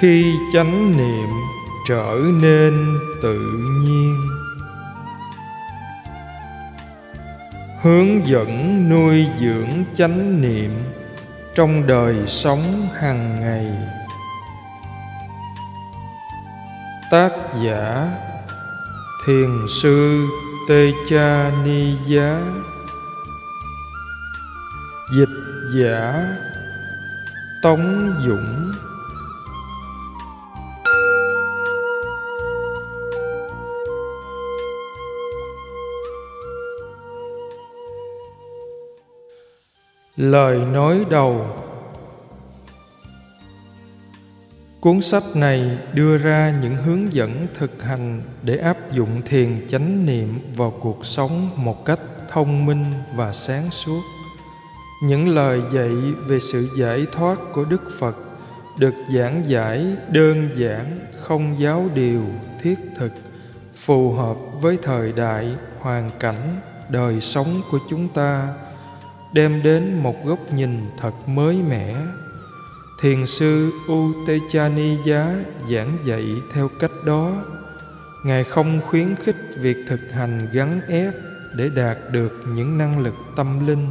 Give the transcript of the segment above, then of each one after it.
khi chánh niệm trở nên tự nhiên. Hướng dẫn nuôi dưỡng chánh niệm trong đời sống hàng ngày. Tác giả thiền sư tê cha ni giá. Dịch giả tống dũng. Lời nói đầu. Cuốn sách này đưa ra những hướng dẫn thực hành để áp dụng thiền chánh niệm vào cuộc sống một cách thông minh và sáng suốt. Những lời dạy về sự giải thoát của đức phật được giảng giải đơn giản, không giáo điều, thiết thực, phù hợp với thời đại hoàn cảnh, đời sống của chúng ta đem đến một góc nhìn thật mới mẻ. Thiền sư utechani giá giảng dạy theo cách đó. Ngài không khuyến khích việc thực hành gắn ép để đạt được những năng lực tâm linh.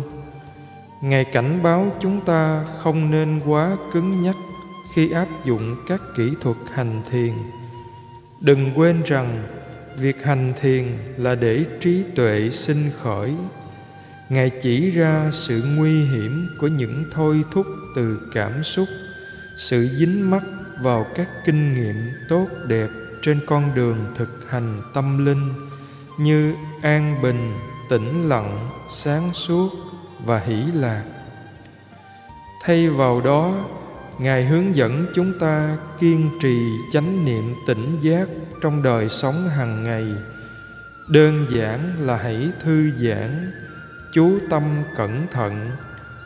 Ngài cảnh báo chúng ta không nên quá cứng nhắc khi áp dụng các kỹ thuật hành thiền. Đừng quên rằng việc hành thiền là để trí tuệ sinh khởi ngài chỉ ra sự nguy hiểm của những thôi thúc từ cảm xúc, sự dính mắc vào các kinh nghiệm tốt đẹp trên con đường thực hành tâm linh như an bình, tĩnh lặng, sáng suốt và hỷ lạc. Thay vào đó, ngài hướng dẫn chúng ta kiên trì chánh niệm tỉnh giác trong đời sống hàng ngày. Đơn giản là hãy thư giãn chú tâm cẩn thận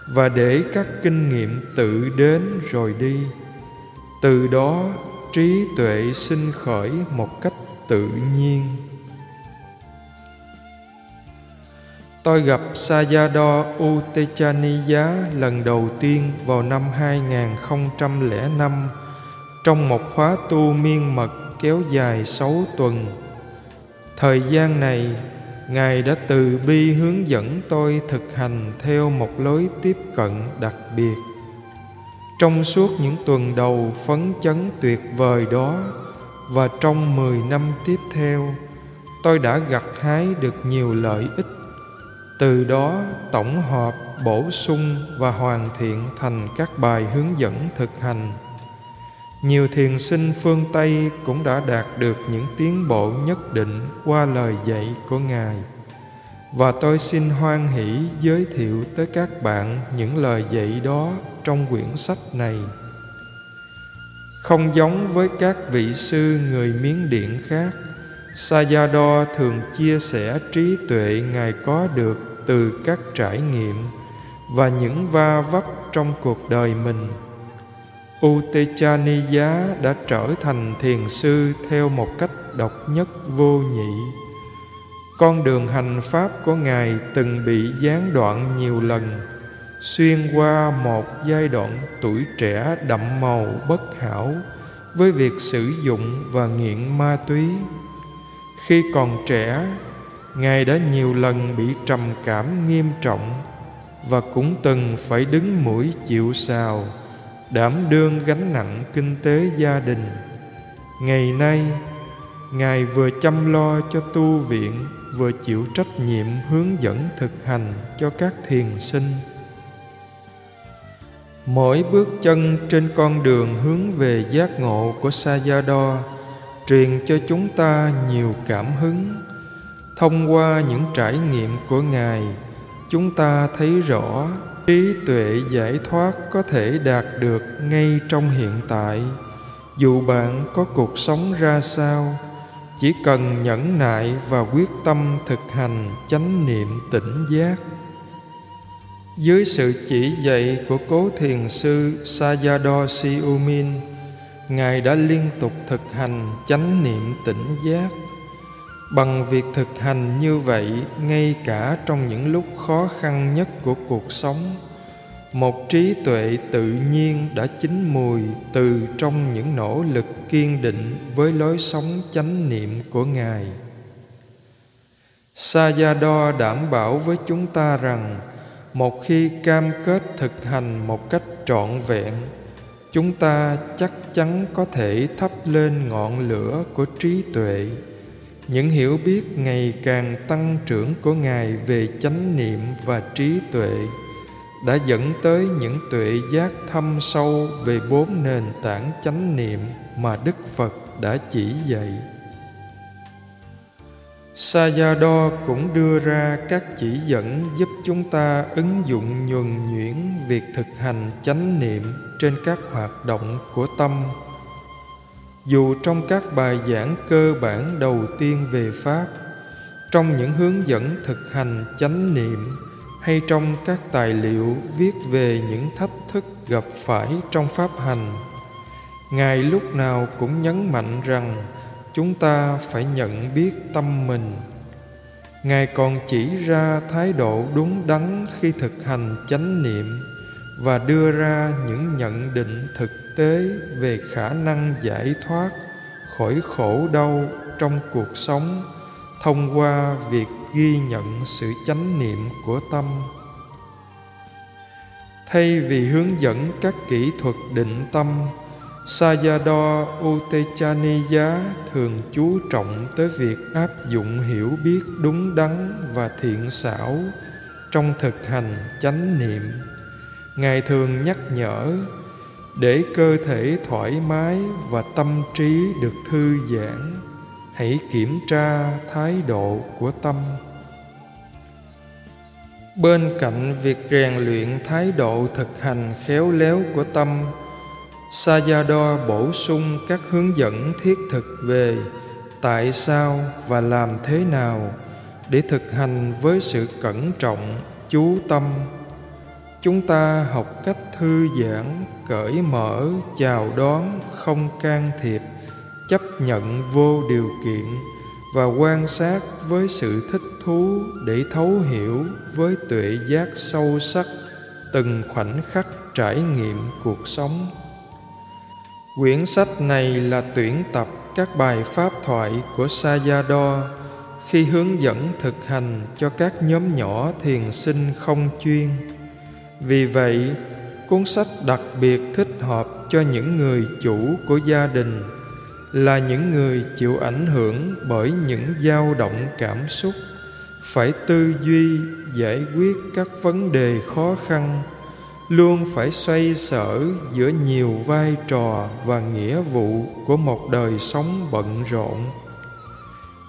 và để các kinh nghiệm tự đến rồi đi từ đó trí tuệ sinh khởi một cách tự nhiên Tôi gặp Sayadaw Utechaniya lần đầu tiên vào năm 2005 trong một khóa tu miên mật kéo dài 6 tuần. Thời gian này, Ngài đã từ bi hướng dẫn tôi thực hành theo một lối tiếp cận đặc biệt. Trong suốt những tuần đầu phấn chấn tuyệt vời đó và trong 10 năm tiếp theo, tôi đã gặt hái được nhiều lợi ích từ đó tổng hợp bổ sung và hoàn thiện thành các bài hướng dẫn thực hành nhiều thiền sinh phương tây cũng đã đạt được những tiến bộ nhất định qua lời dạy của ngài. Và tôi xin hoan hỷ giới thiệu tới các bạn những lời dạy đó trong quyển sách này. Không giống với các vị sư người miến điện khác, Sayadaw thường chia sẻ trí tuệ Ngài có được từ các trải nghiệm và những va vấp trong cuộc đời mình. Utechaniya đã trở thành thiền sư theo một cách độc nhất vô nhị. Con đường hành pháp của Ngài từng bị gián đoạn nhiều lần, xuyên qua một giai đoạn tuổi trẻ đậm màu bất hảo với việc sử dụng và nghiện ma túy. Khi còn trẻ, Ngài đã nhiều lần bị trầm cảm nghiêm trọng và cũng từng phải đứng mũi chịu sào, đảm đương gánh nặng kinh tế gia đình. Ngày nay, Ngài vừa chăm lo cho tu viện, vừa chịu trách nhiệm hướng dẫn thực hành cho các thiền sinh. Mỗi bước chân trên con đường hướng về giác ngộ của Sayadaw truyền cho chúng ta nhiều cảm hứng thông qua những trải nghiệm của ngài chúng ta thấy rõ trí tuệ giải thoát có thể đạt được ngay trong hiện tại. Dù bạn có cuộc sống ra sao, chỉ cần nhẫn nại và quyết tâm thực hành chánh niệm tỉnh giác. Dưới sự chỉ dạy của cố thiền sư Sayadaw Siumin, ngài đã liên tục thực hành chánh niệm tỉnh giác bằng việc thực hành như vậy, ngay cả trong những lúc khó khăn nhất của cuộc sống, một trí tuệ tự nhiên đã chín mùi từ trong những nỗ lực kiên định với lối sống chánh niệm của ngài. Sayadaw đảm bảo với chúng ta rằng, một khi cam kết thực hành một cách trọn vẹn, chúng ta chắc chắn có thể thắp lên ngọn lửa của trí tuệ những hiểu biết ngày càng tăng trưởng của ngài về chánh niệm và trí tuệ đã dẫn tới những tuệ giác thâm sâu về bốn nền tảng chánh niệm mà đức phật đã chỉ dạy Sayadaw cũng đưa ra các chỉ dẫn giúp chúng ta ứng dụng nhuần nhuyễn việc thực hành chánh niệm trên các hoạt động của tâm. Dù trong các bài giảng cơ bản đầu tiên về Pháp, trong những hướng dẫn thực hành chánh niệm hay trong các tài liệu viết về những thách thức gặp phải trong pháp hành, Ngài lúc nào cũng nhấn mạnh rằng chúng ta phải nhận biết tâm mình. Ngài còn chỉ ra thái độ đúng đắn khi thực hành chánh niệm và đưa ra những nhận định thực tế về khả năng giải thoát khỏi khổ đau trong cuộc sống thông qua việc ghi nhận sự chánh niệm của tâm thay vì hướng dẫn các kỹ thuật định tâm, Sayadaw Utechaniya thường chú trọng tới việc áp dụng hiểu biết đúng đắn và thiện xảo trong thực hành chánh niệm. Ngài thường nhắc nhở để cơ thể thoải mái và tâm trí được thư giãn, hãy kiểm tra thái độ của tâm. Bên cạnh việc rèn luyện thái độ thực hành khéo léo của tâm, Sayadaw bổ sung các hướng dẫn thiết thực về tại sao và làm thế nào để thực hành với sự cẩn trọng, chú tâm. Chúng ta học cách thư giãn, cởi mở, chào đón, không can thiệp, chấp nhận vô điều kiện và quan sát với sự thích thú để thấu hiểu với tuệ giác sâu sắc từng khoảnh khắc trải nghiệm cuộc sống Quyển sách này là tuyển tập các bài pháp thoại của Sayadaw khi hướng dẫn thực hành cho các nhóm nhỏ thiền sinh không chuyên. Vì vậy, cuốn sách đặc biệt thích hợp cho những người chủ của gia đình là những người chịu ảnh hưởng bởi những dao động cảm xúc phải tư duy giải quyết các vấn đề khó khăn luôn phải xoay sở giữa nhiều vai trò và nghĩa vụ của một đời sống bận rộn.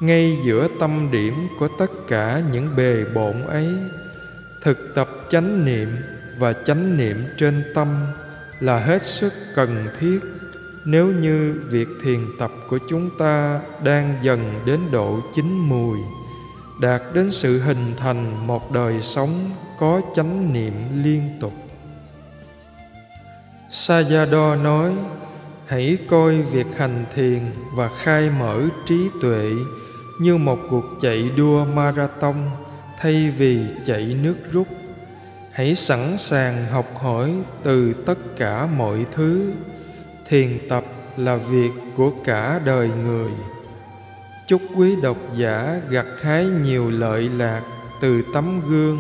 Ngay giữa tâm điểm của tất cả những bề bộn ấy thực tập chánh niệm và chánh niệm trên tâm là hết sức cần thiết. Nếu như việc thiền tập của chúng ta đang dần đến độ chín mùi, đạt đến sự hình thành một đời sống có chánh niệm liên tục. Sayadaw nói, hãy coi việc hành thiền và khai mở trí tuệ như một cuộc chạy đua marathon thay vì chạy nước rút hãy sẵn sàng học hỏi từ tất cả mọi thứ. Thiền tập là việc của cả đời người. Chúc quý độc giả gặt hái nhiều lợi lạc từ tấm gương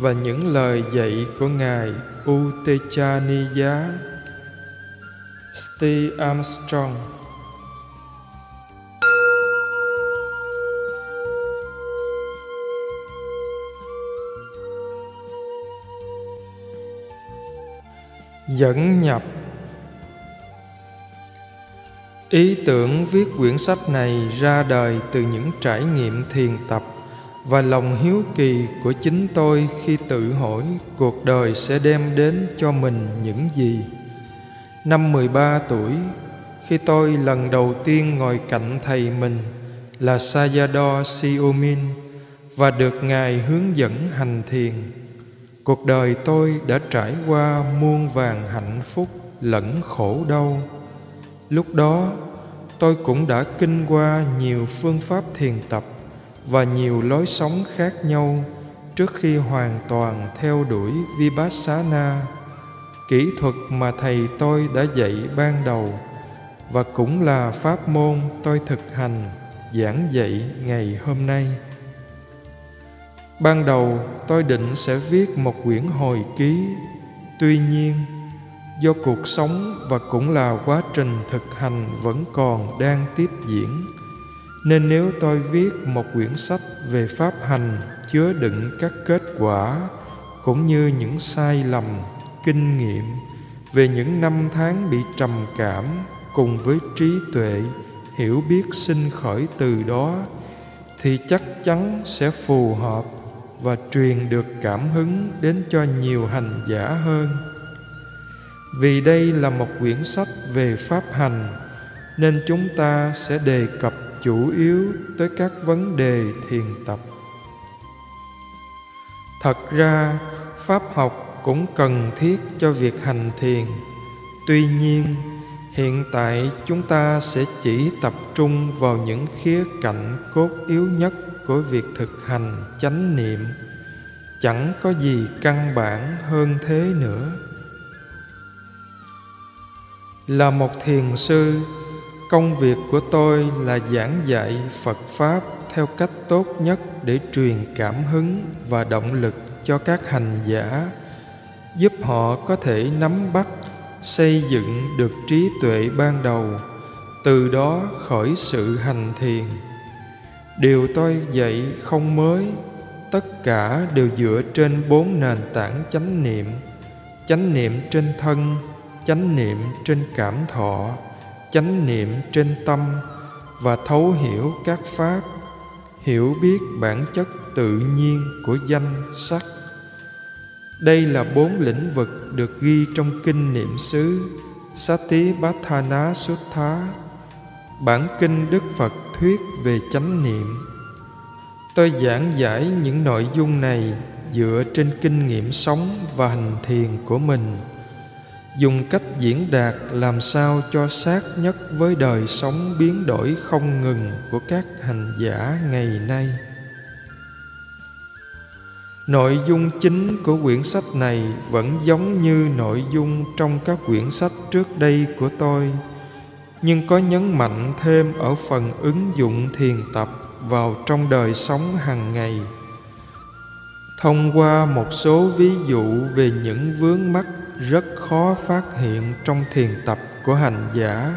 và những lời dạy của ngài Utechaniya. Steve Armstrong Dẫn nhập Ý tưởng viết quyển sách này ra đời từ những trải nghiệm thiền tập và lòng hiếu kỳ của chính tôi khi tự hỏi cuộc đời sẽ đem đến cho mình những gì. Năm 13 tuổi, khi tôi lần đầu tiên ngồi cạnh thầy mình là Sayadaw Siomin và được Ngài hướng dẫn hành thiền, cuộc đời tôi đã trải qua muôn vàng hạnh phúc lẫn khổ đau. Lúc đó, tôi cũng đã kinh qua nhiều phương pháp thiền tập và nhiều lối sống khác nhau trước khi hoàn toàn theo đuổi Vipassana, kỹ thuật mà thầy tôi đã dạy ban đầu và cũng là pháp môn tôi thực hành giảng dạy ngày hôm nay. Ban đầu tôi định sẽ viết một quyển hồi ký, tuy nhiên do cuộc sống và cũng là quá trình thực hành vẫn còn đang tiếp diễn nên nếu tôi viết một quyển sách về pháp hành chứa đựng các kết quả cũng như những sai lầm kinh nghiệm về những năm tháng bị trầm cảm cùng với trí tuệ hiểu biết sinh khởi từ đó thì chắc chắn sẽ phù hợp và truyền được cảm hứng đến cho nhiều hành giả hơn. Vì đây là một quyển sách về pháp hành, nên chúng ta sẽ đề cập chủ yếu tới các vấn đề thiền tập. Thật ra, pháp học cũng cần thiết cho việc hành thiền. Tuy nhiên, hiện tại chúng ta sẽ chỉ tập trung vào những khía cạnh cốt yếu nhất của việc thực hành chánh niệm, chẳng có gì căn bản hơn thế nữa. Là một thiền sư, công việc của tôi là giảng dạy phật pháp theo cách tốt nhất để truyền cảm hứng và động lực cho các hành giả, giúp họ có thể nắm bắt, xây dựng được trí tuệ ban đầu, từ đó khởi sự hành thiền điều tôi dạy không mới, tất cả đều dựa trên bốn nền tảng chánh niệm. Chánh niệm trên thân, chánh niệm trên cảm thọ, chánh niệm trên tâm và thấu hiểu các pháp, hiểu biết bản chất tự nhiên của danh sắc. Đây là bốn lĩnh vực được ghi trong kinh niệm xứ Satipatthana Sutta bản kinh Đức Phật thuyết về chánh niệm. Tôi giảng giải những nội dung này dựa trên kinh nghiệm sống và hành thiền của mình, dùng cách diễn đạt làm sao cho sát nhất với đời sống biến đổi không ngừng của các hành giả ngày nay. Nội dung chính của quyển sách này vẫn giống như nội dung trong các quyển sách trước đây của tôi nhưng có nhấn mạnh thêm ở phần ứng dụng thiền tập vào trong đời sống hàng ngày. Thông qua một số ví dụ về những vướng mắc rất khó phát hiện trong thiền tập của hành giả,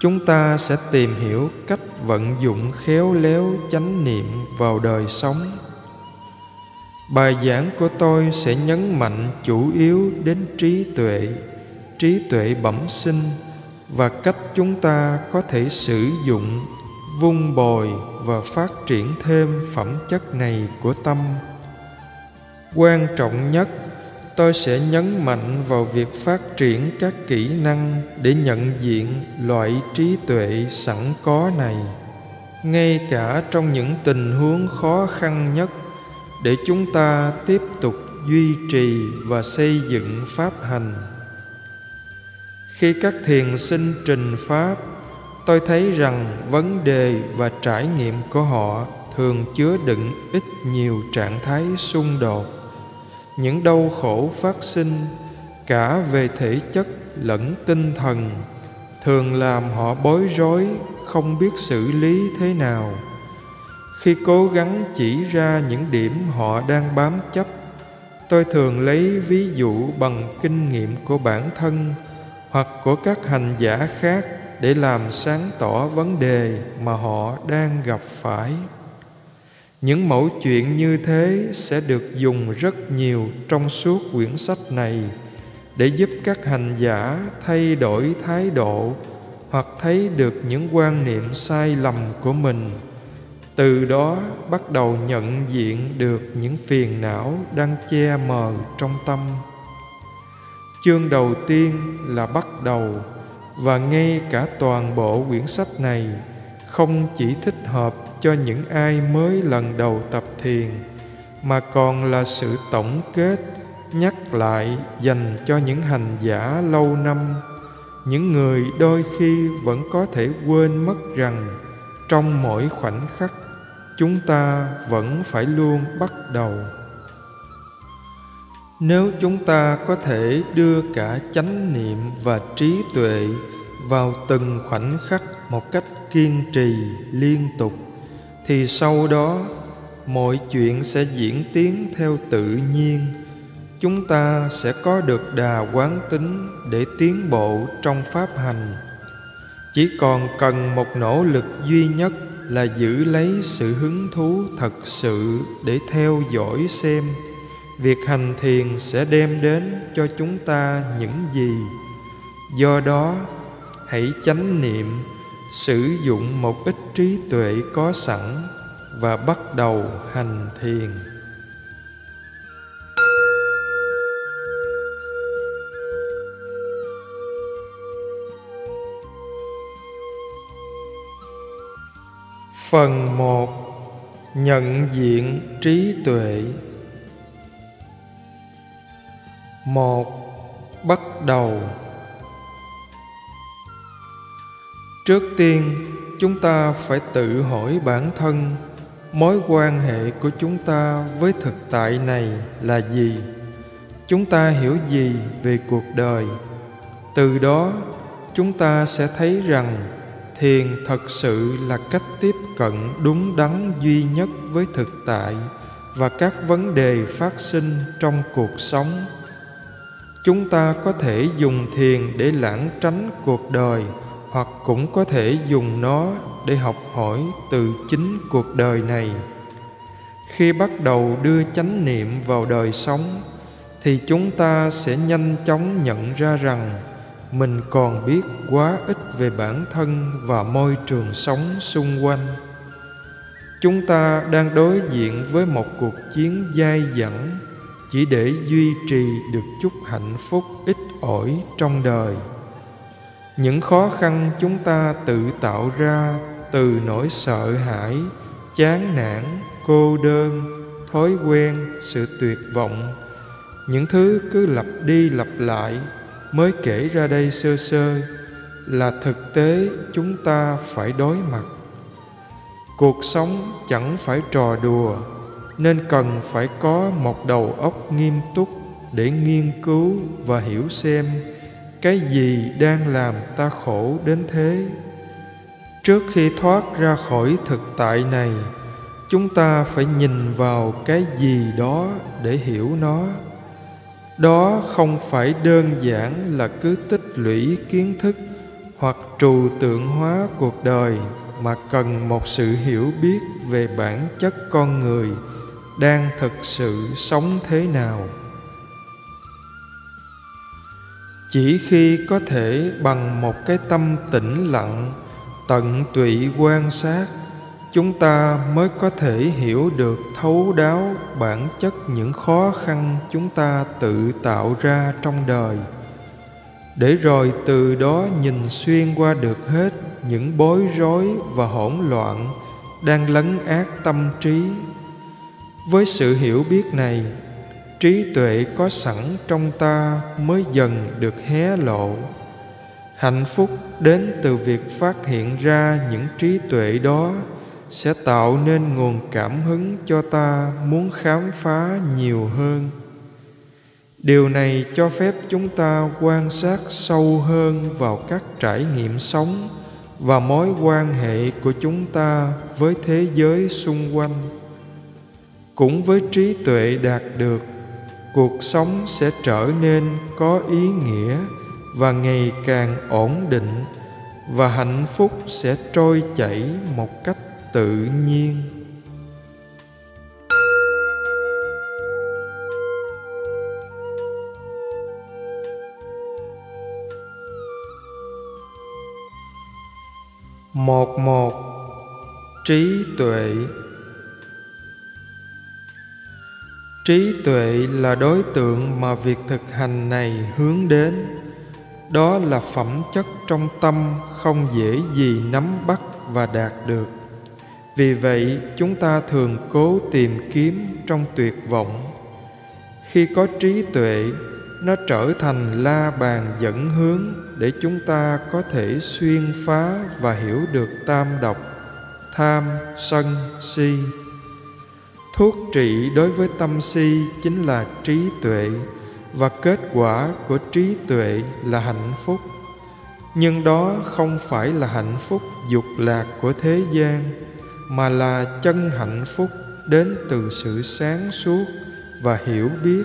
chúng ta sẽ tìm hiểu cách vận dụng khéo léo chánh niệm vào đời sống. Bài giảng của tôi sẽ nhấn mạnh chủ yếu đến trí tuệ trí tuệ bẩm sinh và cách chúng ta có thể sử dụng vun bồi và phát triển thêm phẩm chất này của tâm. Quan trọng nhất, tôi sẽ nhấn mạnh vào việc phát triển các kỹ năng để nhận diện loại trí tuệ sẵn có này. Ngay cả trong những tình huống khó khăn nhất, để chúng ta tiếp tục duy trì và xây dựng pháp hành khi các thiền sinh trình pháp, tôi thấy rằng vấn đề và trải nghiệm của họ thường chứa đựng ít nhiều trạng thái xung đột. Những đau khổ phát sinh cả về thể chất lẫn tinh thần thường làm họ bối rối, không biết xử lý thế nào. Khi cố gắng chỉ ra những điểm họ đang bám chấp, tôi thường lấy ví dụ bằng kinh nghiệm của bản thân hoặc của các hành giả khác để làm sáng tỏ vấn đề mà họ đang gặp phải. Những mẫu chuyện như thế sẽ được dùng rất nhiều trong suốt quyển sách này để giúp các hành giả thay đổi thái độ hoặc thấy được những quan niệm sai lầm của mình. Từ đó bắt đầu nhận diện được những phiền não đang che mờ trong tâm chương đầu tiên là bắt đầu, và ngay cả toàn bộ quyển sách này không chỉ thích hợp cho những ai mới lần đầu tập thiền, mà còn là sự tổng kết, nhắc lại, dành cho những hành giả lâu năm. Những người đôi khi vẫn có thể quên mất rằng, trong mỗi khoảnh khắc, chúng ta vẫn phải luôn bắt đầu nếu chúng ta có thể đưa cả chánh niệm và trí tuệ vào từng khoảnh khắc một cách kiên trì liên tục, thì sau đó mọi chuyện sẽ diễn tiến theo tự nhiên. Chúng ta sẽ có được đà quán tính để tiến bộ trong pháp hành. Chỉ còn cần một nỗ lực duy nhất là giữ lấy sự hứng thú thật sự để theo dõi xem việc hành thiền sẽ đem đến cho chúng ta những gì? Do đó, hãy chánh niệm, sử dụng một ít trí tuệ có sẵn và bắt đầu hành thiền. Phần một. Nhận diện trí tuệ một Bắt đầu Trước tiên, chúng ta phải tự hỏi bản thân mối quan hệ của chúng ta với thực tại này là gì? Chúng ta hiểu gì về cuộc đời? Từ đó, chúng ta sẽ thấy rằng thiền thật sự là cách tiếp cận đúng đắn duy nhất với thực tại và các vấn đề phát sinh trong cuộc sống chúng ta có thể dùng thiền để lãng tránh cuộc đời, hoặc cũng có thể dùng nó để học hỏi từ chính cuộc đời này. Khi bắt đầu đưa chánh niệm vào đời sống, thì chúng ta sẽ nhanh chóng nhận ra rằng mình còn biết quá ít về bản thân và môi trường sống xung quanh. Chúng ta đang đối diện với một cuộc chiến dai dẳng chỉ để duy trì được chút hạnh phúc ít ỏi trong đời. Những khó khăn chúng ta tự tạo ra từ nỗi sợ hãi, chán nản, cô đơn, thói quen, sự tuyệt vọng. Những thứ cứ lặp đi lặp lại mới kể ra đây sơ sơ là thực tế chúng ta phải đối mặt. Cuộc sống chẳng phải trò đùa nên cần phải có một đầu óc nghiêm túc để nghiên cứu và hiểu xem cái gì đang làm ta khổ đến thế. Trước khi thoát ra khỏi thực tại này, chúng ta phải nhìn vào cái gì đó để hiểu nó. Đó không phải đơn giản là cứ tích lũy kiến thức hoặc trừu tượng hóa cuộc đời mà cần một sự hiểu biết về bản chất con người đang thực sự sống thế nào. Chỉ khi có thể bằng một cái tâm tĩnh lặng, tận tụy quan sát, chúng ta mới có thể hiểu được thấu đáo bản chất những khó khăn chúng ta tự tạo ra trong đời. Để rồi từ đó nhìn xuyên qua được hết những bối rối và hỗn loạn đang lấn át tâm trí với sự hiểu biết này, trí tuệ có sẵn trong ta mới dần được hé lộ. Hạnh phúc đến từ việc phát hiện ra những trí tuệ đó sẽ tạo nên nguồn cảm hứng cho ta muốn khám phá nhiều hơn. Điều này cho phép chúng ta quan sát sâu hơn vào các trải nghiệm sống và mối quan hệ của chúng ta với thế giới xung quanh cũng với trí tuệ đạt được, cuộc sống sẽ trở nên có ý nghĩa và ngày càng ổn định và hạnh phúc sẽ trôi chảy một cách tự nhiên. Một một, trí tuệ trí tuệ là đối tượng mà việc thực hành này hướng đến. Đó là phẩm chất trong tâm không dễ gì nắm bắt và đạt được. Vì vậy, chúng ta thường cố tìm kiếm trong tuyệt vọng. Khi có trí tuệ, nó trở thành la bàn dẫn hướng để chúng ta có thể xuyên phá và hiểu được tam độc, tham, sân, si thuốc trị đối với tâm si chính là trí tuệ, và kết quả của trí tuệ là hạnh phúc. Nhưng đó không phải là hạnh phúc dục lạc của thế gian, mà là chân hạnh phúc đến từ sự sáng suốt và hiểu biết,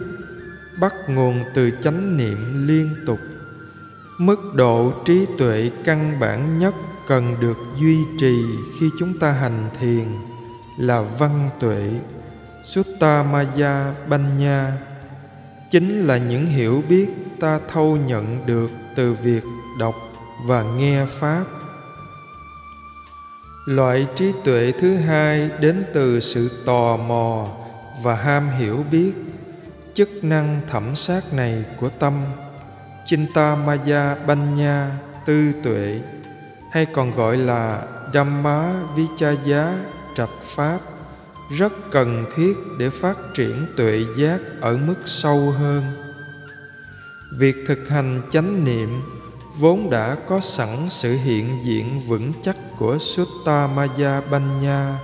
bắt nguồn từ chánh niệm liên tục. Mức độ trí tuệ căn bản nhất cần được duy trì khi chúng ta hành thiền là văn tuệ. Sutta maya banya chính là những hiểu biết ta thâu nhận được từ việc đọc và nghe pháp. Loại trí tuệ thứ hai đến từ sự tò mò và ham hiểu biết, chức năng thẩm sát này của tâm. Chintamaya Banya tư tuệ, hay còn gọi là Dhamma Vichaya trạch pháp, rất cần thiết để phát triển tuệ giác ở mức sâu hơn. Việc thực hành chánh niệm vốn đã có sẵn sự hiện diện vững chắc của Suttamaya Banya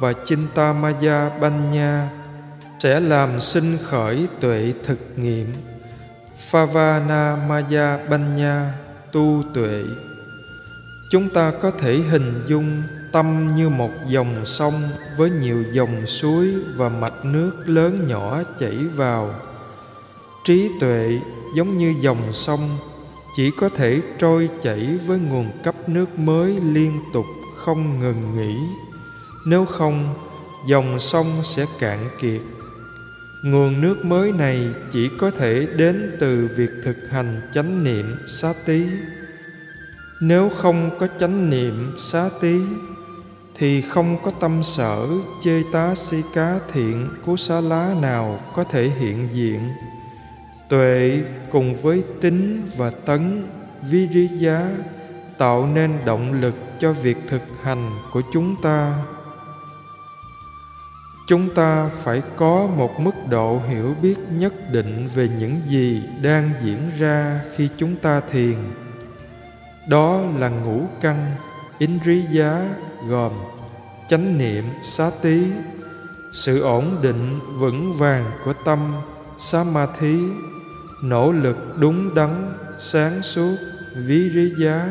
và Chintamaya Banya sẽ làm sinh khởi tuệ thực nghiệm Favana Maya Banya tu tuệ Chúng ta có thể hình dung tâm như một dòng sông với nhiều dòng suối và mạch nước lớn nhỏ chảy vào. Trí tuệ giống như dòng sông chỉ có thể trôi chảy với nguồn cấp nước mới liên tục không ngừng nghỉ. Nếu không, dòng sông sẽ cạn kiệt nguồn nước mới này chỉ có thể đến từ việc thực hành chánh niệm xá tí nếu không có chánh niệm xá tí thì không có tâm sở chê tá si cá thiện của xá lá nào có thể hiện diện. Tuệ cùng với tính và tấn, vi ri giá, tạo nên động lực cho việc thực hành của chúng ta. Chúng ta phải có một mức độ hiểu biết nhất định về những gì đang diễn ra khi chúng ta thiền. Đó là ngũ căn giá gồm chánh niệm xá tí sự ổn định vững vàng của tâm samadhi nỗ lực đúng đắn, sáng suốt, ví rí giá,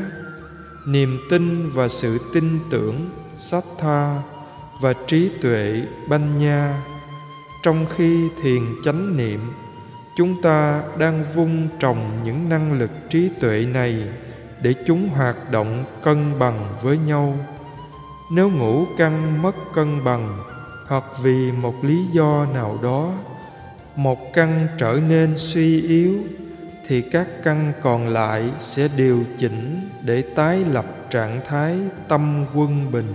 niềm tin và sự tin tưởng, sát tha và trí tuệ banh nha. Trong khi thiền chánh niệm, chúng ta đang vung trồng những năng lực trí tuệ này để chúng hoạt động cân bằng với nhau nếu ngũ căng mất cân bằng, hoặc vì một lý do nào đó, một căn trở nên suy yếu, thì các căn còn lại sẽ điều chỉnh để tái lập trạng thái tâm quân bình.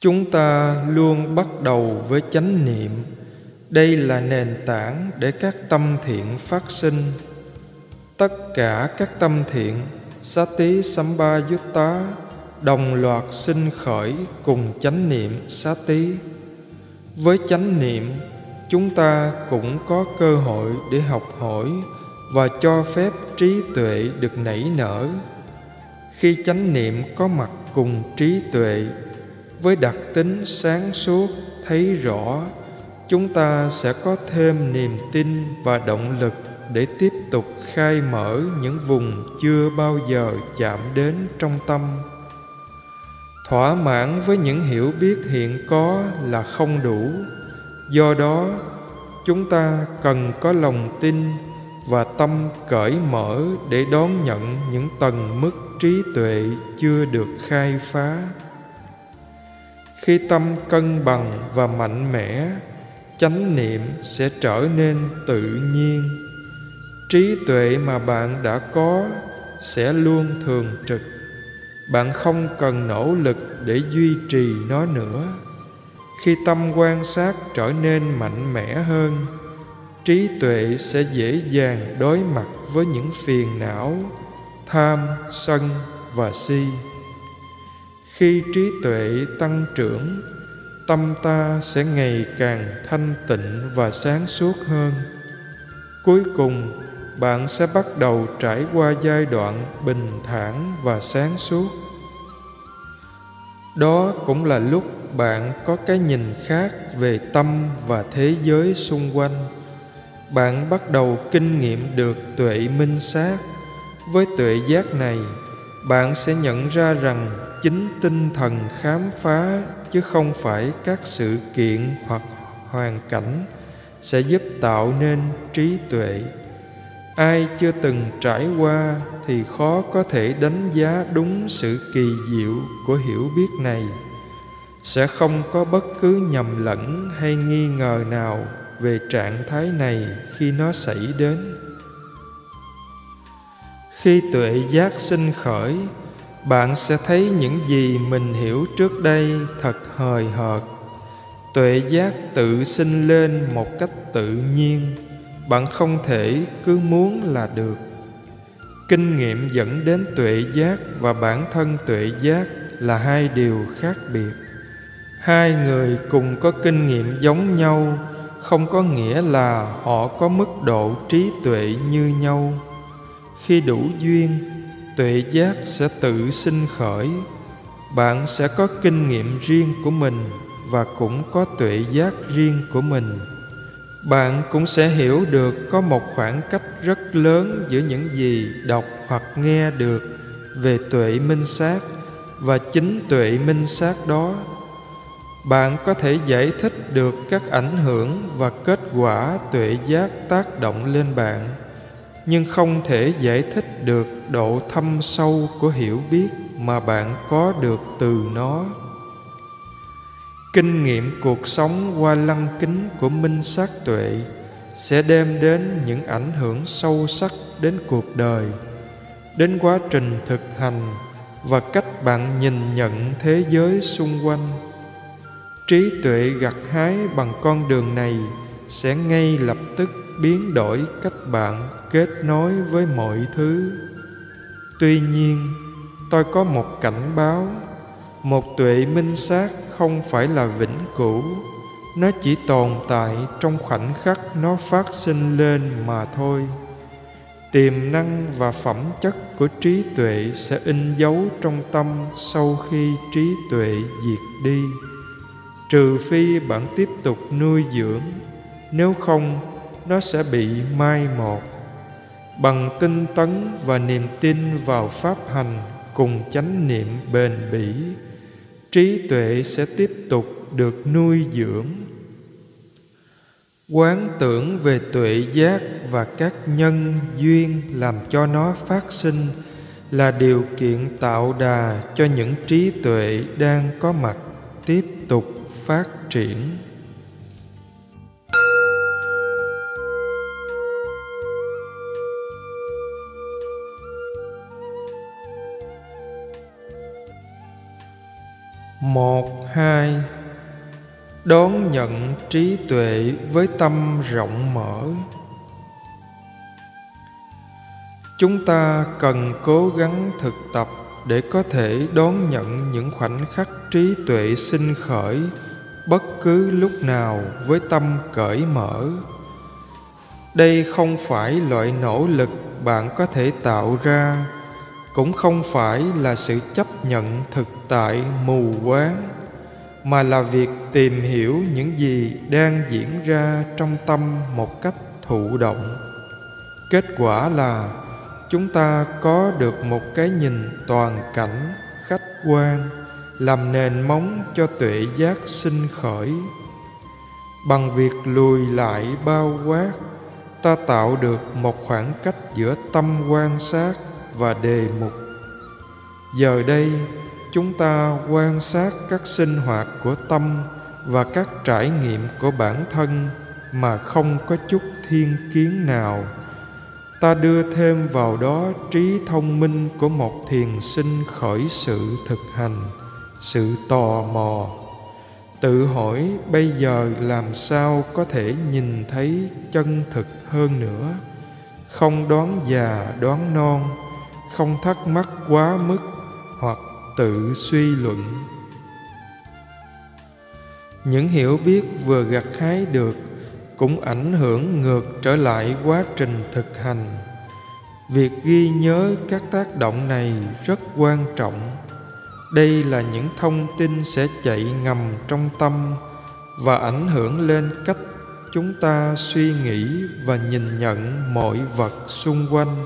Chúng ta luôn bắt đầu với chánh niệm. Đây là nền tảng để các tâm thiện phát sinh. Tất cả các tâm thiện, sati sambayutta đồng loạt sinh khởi cùng chánh niệm sati với chánh niệm, chúng ta cũng có cơ hội để học hỏi và cho phép trí tuệ được nảy nở. Khi chánh niệm có mặt cùng trí tuệ, với đặc tính sáng suốt, thấy rõ, chúng ta sẽ có thêm niềm tin và động lực để tiếp tục khai mở những vùng chưa bao giờ chạm đến trong tâm thỏa mãn với những hiểu biết hiện có là không đủ. Do đó, chúng ta cần có lòng tin và tâm cởi mở để đón nhận những tầng mức trí tuệ chưa được khai phá. Khi tâm cân bằng và mạnh mẽ, chánh niệm sẽ trở nên tự nhiên. Trí tuệ mà bạn đã có sẽ luôn thường trực bạn không cần nỗ lực để duy trì nó nữa. Khi tâm quan sát trở nên mạnh mẽ hơn, trí tuệ sẽ dễ dàng đối mặt với những phiền não, tham, sân và si. Khi trí tuệ tăng trưởng, tâm ta sẽ ngày càng thanh tịnh và sáng suốt hơn. Cuối cùng bạn sẽ bắt đầu trải qua giai đoạn bình thản và sáng suốt. Đó cũng là lúc bạn có cái nhìn khác về tâm và thế giới xung quanh. Bạn bắt đầu kinh nghiệm được tuệ minh sát. Với tuệ giác này, bạn sẽ nhận ra rằng chính tinh thần khám phá chứ không phải các sự kiện hoặc hoàn cảnh sẽ giúp tạo nên trí tuệ ai chưa từng trải qua thì khó có thể đánh giá đúng sự kỳ diệu của hiểu biết này. Sẽ không có bất cứ nhầm lẫn hay nghi ngờ nào về trạng thái này khi nó xảy đến. Khi tuệ giác sinh khởi, bạn sẽ thấy những gì mình hiểu trước đây thật hời hợt. Tuệ giác tự sinh lên một cách tự nhiên bạn không thể cứ muốn là được. Kinh nghiệm dẫn đến tuệ giác và bản thân tuệ giác là hai điều khác biệt. Hai người cùng có kinh nghiệm giống nhau không có nghĩa là họ có mức độ trí tuệ như nhau. Khi đủ duyên, tuệ giác sẽ tự sinh khởi. Bạn sẽ có kinh nghiệm riêng của mình và cũng có tuệ giác riêng của mình bạn cũng sẽ hiểu được có một khoảng cách rất lớn giữa những gì đọc hoặc nghe được về tuệ minh sát và chính tuệ minh sát đó. Bạn có thể giải thích được các ảnh hưởng và kết quả tuệ giác tác động lên bạn, nhưng không thể giải thích được độ thâm sâu của hiểu biết mà bạn có được từ nó kinh nghiệm cuộc sống qua lăng kính của minh sát tuệ sẽ đem đến những ảnh hưởng sâu sắc đến cuộc đời, đến quá trình thực hành và cách bạn nhìn nhận thế giới xung quanh. Trí tuệ gặt hái bằng con đường này sẽ ngay lập tức biến đổi cách bạn kết nối với mọi thứ. Tuy nhiên, tôi có một cảnh báo một tuệ minh sát không phải là vĩnh cửu. Nó chỉ tồn tại trong khoảnh khắc nó phát sinh lên mà thôi. Tiềm năng và phẩm chất của trí tuệ sẽ in dấu trong tâm sau khi trí tuệ diệt đi. Trừ phi bạn tiếp tục nuôi dưỡng, nếu không, nó sẽ bị mai một. Bằng tinh tấn và niềm tin vào pháp hành cùng chánh niệm bền bỉ trí tuệ sẽ tiếp tục được nuôi dưỡng. Quán tưởng về tuệ giác và các nhân duyên làm cho nó phát sinh là điều kiện tạo đà cho những trí tuệ đang có mặt tiếp tục phát triển. Một, hai. Đón nhận trí tuệ với tâm rộng mở. Chúng ta cần cố gắng thực tập để có thể đón nhận những khoảnh khắc trí tuệ sinh khởi bất cứ lúc nào với tâm cởi mở. Đây không phải loại nỗ lực bạn có thể tạo ra cũng không phải là sự chấp nhận thực tại mù quáng, mà là việc tìm hiểu những gì đang diễn ra trong tâm một cách thụ động. Kết quả là, chúng ta có được một cái nhìn toàn cảnh, khách quan, làm nền móng cho tuệ giác sinh khởi. Bằng việc lùi lại bao quát, ta tạo được một khoảng cách giữa tâm quan sát và đề mục. Giờ đây, chúng ta quan sát các sinh hoạt của tâm và các trải nghiệm của bản thân mà không có chút thiên kiến nào. Ta đưa thêm vào đó trí thông minh của một thiền sinh khởi sự thực hành, sự tò mò. Tự hỏi bây giờ làm sao có thể nhìn thấy chân thực hơn nữa. Không đoán già, đoán non không thắc mắc quá mức hoặc tự suy luận. Những hiểu biết vừa gặt hái được cũng ảnh hưởng ngược trở lại quá trình thực hành. Việc ghi nhớ các tác động này rất quan trọng. Đây là những thông tin sẽ chạy ngầm trong tâm và ảnh hưởng lên cách chúng ta suy nghĩ và nhìn nhận mọi vật xung quanh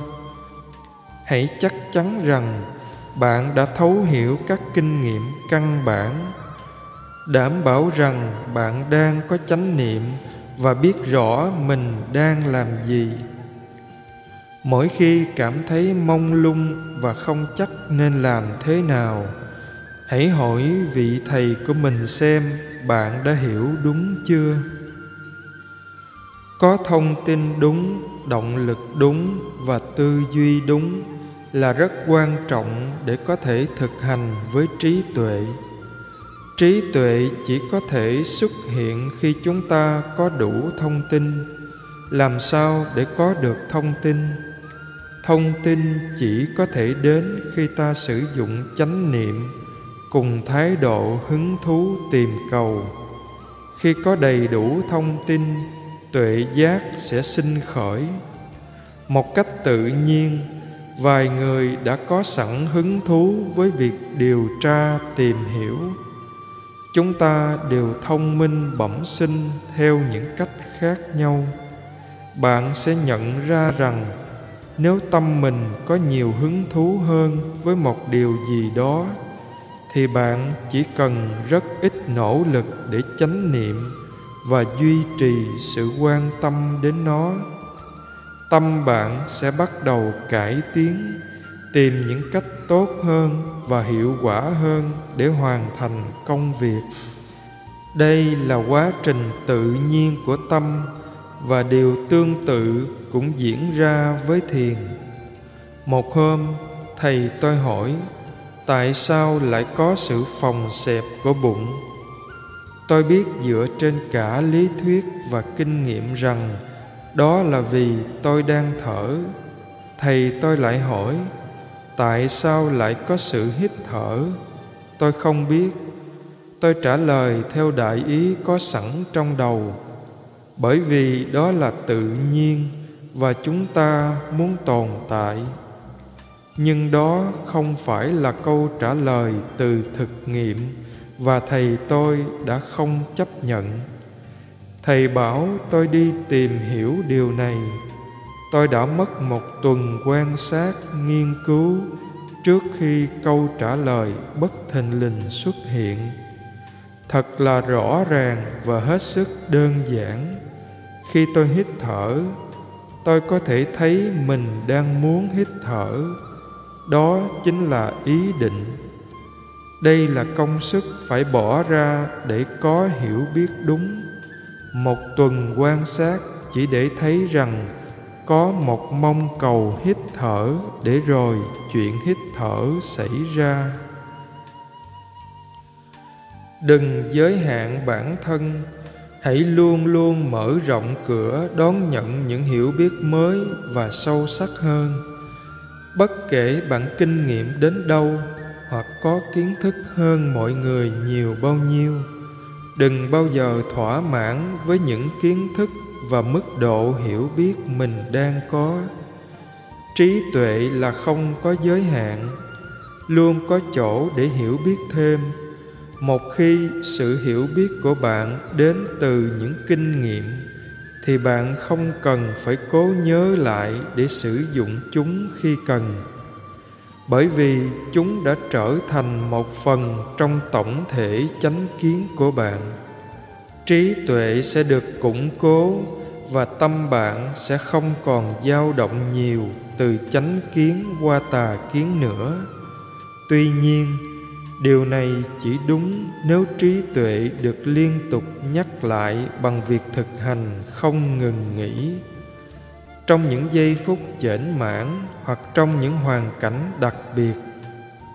hãy chắc chắn rằng bạn đã thấu hiểu các kinh nghiệm căn bản, đảm bảo rằng bạn đang có chánh niệm và biết rõ mình đang làm gì. Mỗi khi cảm thấy mông lung và không chắc nên làm thế nào, hãy hỏi vị thầy của mình xem bạn đã hiểu đúng chưa. Có thông tin đúng, động lực đúng và tư duy đúng là rất quan trọng để có thể thực hành với trí tuệ. Trí tuệ chỉ có thể xuất hiện khi chúng ta có đủ thông tin. Làm sao để có được thông tin? Thông tin chỉ có thể đến khi ta sử dụng chánh niệm, cùng thái độ hứng thú tìm cầu. Khi có đầy đủ thông tin, tuệ giác sẽ sinh khởi. Một cách tự nhiên vài người đã có sẵn hứng thú với việc điều tra, tìm hiểu. Chúng ta đều thông minh, bẩm sinh theo những cách khác nhau. Bạn sẽ nhận ra rằng, nếu tâm mình có nhiều hứng thú hơn với một điều gì đó, thì bạn chỉ cần rất ít nỗ lực để chánh niệm và duy trì sự quan tâm đến nó tâm bạn sẽ bắt đầu cải tiến, tìm những cách tốt hơn và hiệu quả hơn để hoàn thành công việc. Đây là quá trình tự nhiên của tâm và điều tương tự cũng diễn ra với thiền. Một hôm, thầy tôi hỏi, tại sao lại có sự phòng xẹp của bụng? Tôi biết dựa trên cả lý thuyết và kinh nghiệm rằng đó là vì tôi đang thở. Thầy tôi lại hỏi, tại sao lại có sự hít thở? Tôi không biết. Tôi trả lời, theo đại ý có sẵn trong đầu. Bởi vì đó là tự nhiên và chúng ta muốn tồn tại. Nhưng đó không phải là câu trả lời từ thực nghiệm và thầy tôi đã không chấp nhận thầy bảo tôi đi tìm hiểu điều này. Tôi đã mất một tuần quan sát, nghiên cứu trước khi câu trả lời bất thình lình xuất hiện. Thật là rõ ràng và hết sức đơn giản. Khi tôi hít thở, tôi có thể thấy mình đang muốn hít thở. Đó chính là ý định. Đây là công sức phải bỏ ra để có hiểu biết đúng một tuần quan sát chỉ để thấy rằng có một mong cầu hít thở để rồi chuyện hít thở xảy ra. Đừng giới hạn bản thân, hãy luôn luôn mở rộng cửa đón nhận những hiểu biết mới và sâu sắc hơn. Bất kể bạn kinh nghiệm đến đâu hoặc có kiến thức hơn mọi người nhiều bao nhiêu đừng bao giờ thỏa mãn với những kiến thức và mức độ hiểu biết mình đang có. Trí tuệ là không có giới hạn, luôn có chỗ để hiểu biết thêm. Một khi sự hiểu biết của bạn đến từ những kinh nghiệm, thì bạn không cần phải cố nhớ lại để sử dụng chúng khi cần bởi vì chúng đã trở thành một phần trong tổng thể chánh kiến của bạn. Trí tuệ sẽ được củng cố và tâm bạn sẽ không còn dao động nhiều từ chánh kiến qua tà kiến nữa. Tuy nhiên, điều này chỉ đúng nếu trí tuệ được liên tục nhắc lại bằng việc thực hành không ngừng nghỉ trong những giây phút chểnh mãn hoặc trong những hoàn cảnh đặc biệt,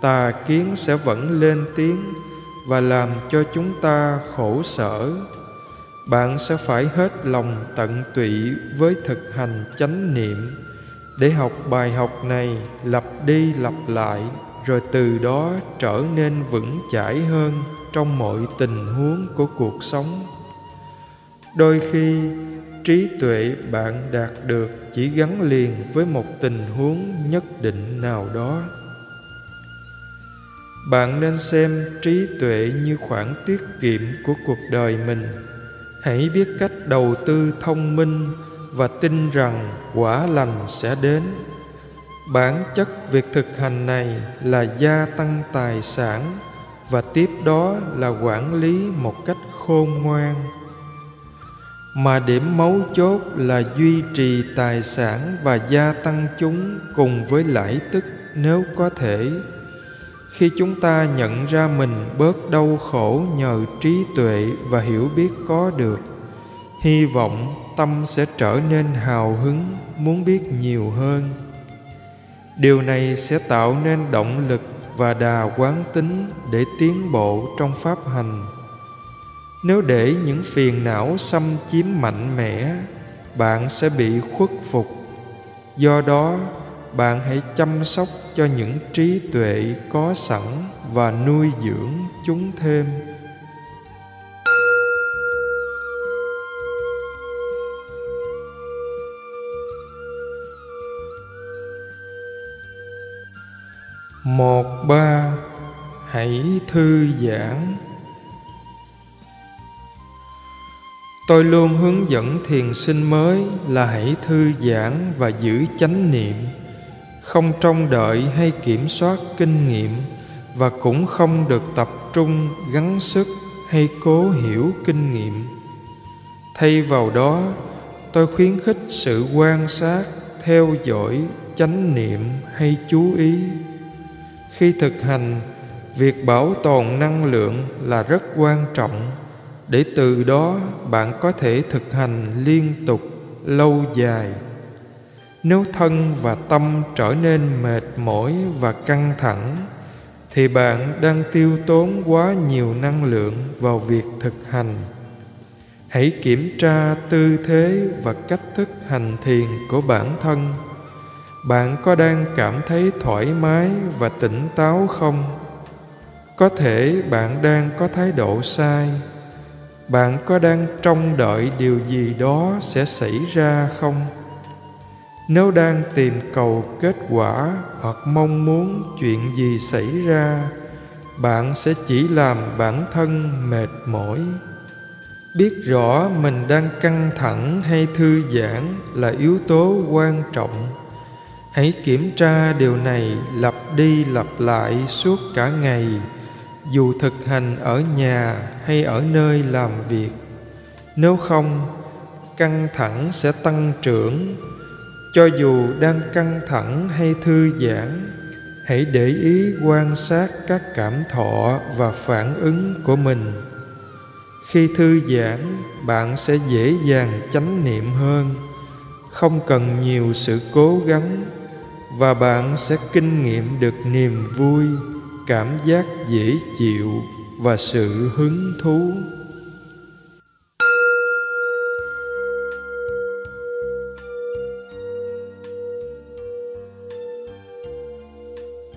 tà kiến sẽ vẫn lên tiếng và làm cho chúng ta khổ sở. Bạn sẽ phải hết lòng tận tụy với thực hành chánh niệm để học bài học này lặp đi lặp lại, rồi từ đó trở nên vững chãi hơn trong mọi tình huống của cuộc sống. Đôi khi trí tuệ bạn đạt được chỉ gắn liền với một tình huống nhất định nào đó. Bạn nên xem trí tuệ như khoản tiết kiệm của cuộc đời mình. Hãy biết cách đầu tư thông minh và tin rằng quả lành sẽ đến. Bản chất việc thực hành này là gia tăng tài sản và tiếp đó là quản lý một cách khôn ngoan mà điểm mấu chốt là duy trì tài sản và gia tăng chúng cùng với lãi tức nếu có thể. Khi chúng ta nhận ra mình bớt đau khổ nhờ trí tuệ và hiểu biết có được, hy vọng tâm sẽ trở nên hào hứng, muốn biết nhiều hơn. Điều này sẽ tạo nên động lực và đà quán tính để tiến bộ trong pháp hành nếu để những phiền não xâm chiếm mạnh mẽ, bạn sẽ bị khuất phục. Do đó, bạn hãy chăm sóc cho những trí tuệ có sẵn và nuôi dưỡng chúng thêm. Một ba, hãy thư giãn. Tôi luôn hướng dẫn thiền sinh mới là hãy thư giãn và giữ chánh niệm. Không trông đợi hay kiểm soát kinh nghiệm và cũng không được tập trung, gắng sức hay cố hiểu kinh nghiệm. Thay vào đó, tôi khuyến khích sự quan sát, theo dõi, chánh niệm hay chú ý. Khi thực hành, việc bảo tồn năng lượng là rất quan trọng để từ đó bạn có thể thực hành liên tục, lâu dài. Nếu thân và tâm trở nên mệt mỏi và căng thẳng, thì bạn đang tiêu tốn quá nhiều năng lượng vào việc thực hành. Hãy kiểm tra tư thế và cách thức hành thiền của bản thân. Bạn có đang cảm thấy thoải mái và tỉnh táo không? Có thể bạn đang có thái độ sai bạn có đang trông đợi điều gì đó sẽ xảy ra không? Nếu đang tìm cầu kết quả hoặc mong muốn chuyện gì xảy ra, bạn sẽ chỉ làm bản thân mệt mỏi. Biết rõ mình đang căng thẳng hay thư giãn là yếu tố quan trọng. Hãy kiểm tra điều này lặp đi lặp lại suốt cả ngày dù thực hành ở nhà hay ở nơi làm việc, nếu không, căng thẳng sẽ tăng trưởng. Cho dù đang căng thẳng hay thư giãn, hãy để ý quan sát các cảm thọ và phản ứng của mình. Khi thư giãn, bạn sẽ dễ dàng chánh niệm hơn. Không cần nhiều sự cố gắng và bạn sẽ kinh nghiệm được niềm vui cảm giác dễ chịu và sự hứng thú.